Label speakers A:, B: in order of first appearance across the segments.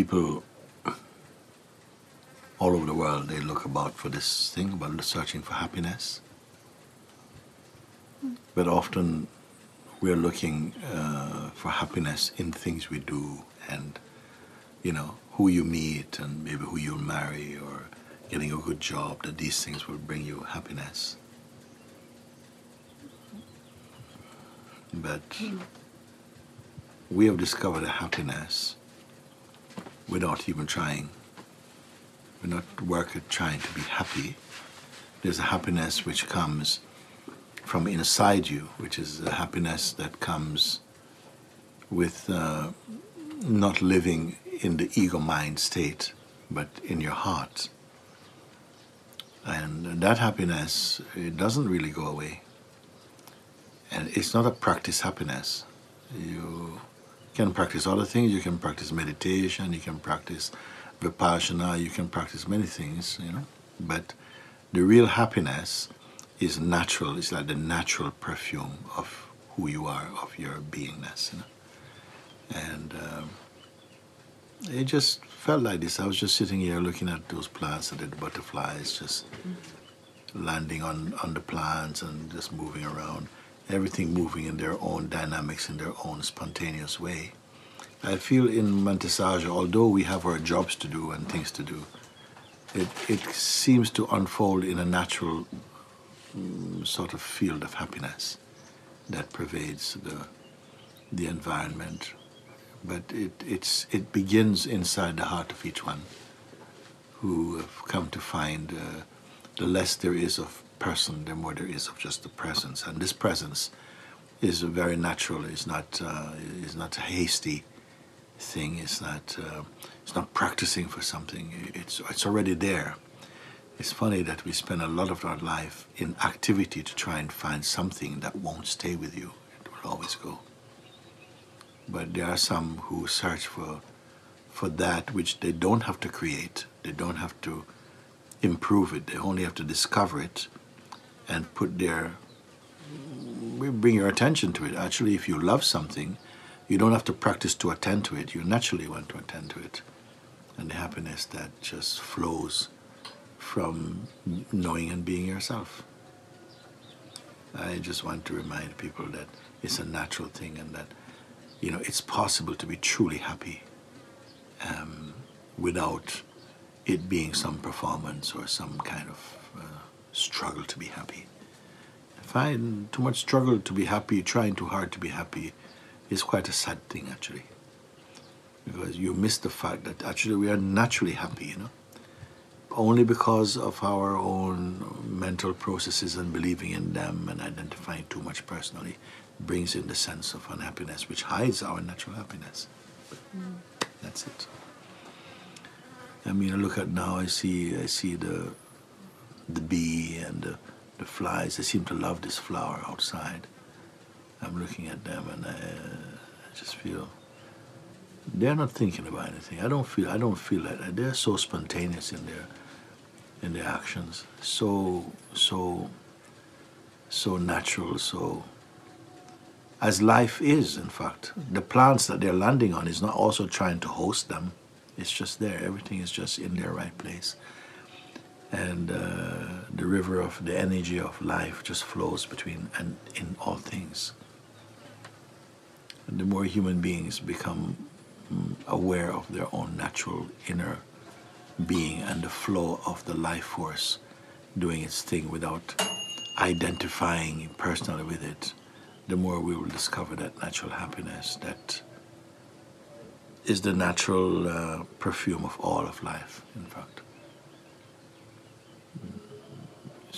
A: people all over the world they look about for this thing about searching for happiness. But often we're looking uh, for happiness in things we do and you know who you meet and maybe who you'll marry or getting a good job that these things will bring you happiness but we have discovered a happiness without even trying we're not working trying to be happy there's a happiness which comes from inside you, which is a happiness that comes with uh, not living in the ego mind state, but in your heart. And that happiness, it doesn't really go away. And it's not a practice happiness. You can practice other things. You can practice meditation. You can practice vipassana. You can practice many things, you know. But the real happiness is natural. It's like the natural perfume of who you are, of your beingness. You know? And um, it just felt like this. I was just sitting here looking at those plants and the butterflies just landing on, on the plants and just moving around. Everything moving in their own dynamics, in their own spontaneous way. I feel in Monte Sahaja, although we have our jobs to do and things to do, it, it seems to unfold in a natural Mm, sort of field of happiness that pervades the, the environment. But it, it's, it begins inside the heart of each one who have come to find uh, the less there is of person, the more there is of just the presence. And this presence is very natural. It's not, uh, it's not a hasty thing. It's not, uh, it's not practicing for something. It's, it's already there. It's funny that we spend a lot of our life in activity to try and find something that won't stay with you. It will always go. But there are some who search for, for that which they don't have to create. They don't have to improve it. They only have to discover it and put their, bring your attention to it. Actually, if you love something, you don't have to practice to attend to it. You naturally want to attend to it. And the happiness that just flows from knowing and being yourself. I just want to remind people that it's a natural thing and that, you know, it's possible to be truly happy um, without it being some performance or some kind of struggle to be happy. Find too much struggle to be happy, trying too hard to be happy, is quite a sad thing actually. Because you miss the fact that actually we are naturally happy, you know only because of our own mental processes and believing in them and identifying too much personally brings in the sense of unhappiness which hides our natural happiness. Mm. That's it. I mean, I look at now. I see, I see the, the bee and the, the flies. They seem to love this flower outside. I'm looking at them, and I, uh, I just feel they're not thinking about anything. I don't feel. I don't feel that. They're so spontaneous in their in their actions. So, so, so natural, so as life is, in fact. The plants that they're landing on is not also trying to host them. It's just there. Everything is just in their right place. And uh, the river of the energy of life just flows between and in all things. And the more human beings become mm, aware of their own natural inner being and the flow of the life force doing its thing without identifying personally with it, the more we will discover that natural happiness that is the natural uh, perfume of all of life, in fact.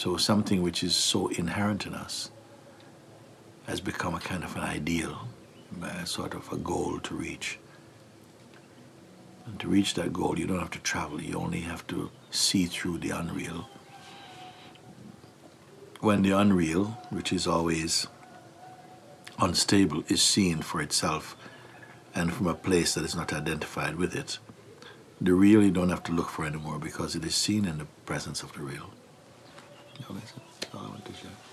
A: So, something which is so inherent in us has become a kind of an ideal, a sort of a goal to reach. And to reach that goal, you don't have to travel, you only have to see through the unreal. When the unreal, which is always unstable, is seen for itself and from a place that is not identified with it, the real you don't have to look for anymore because it is seen in the presence of the real. That's all I want to share.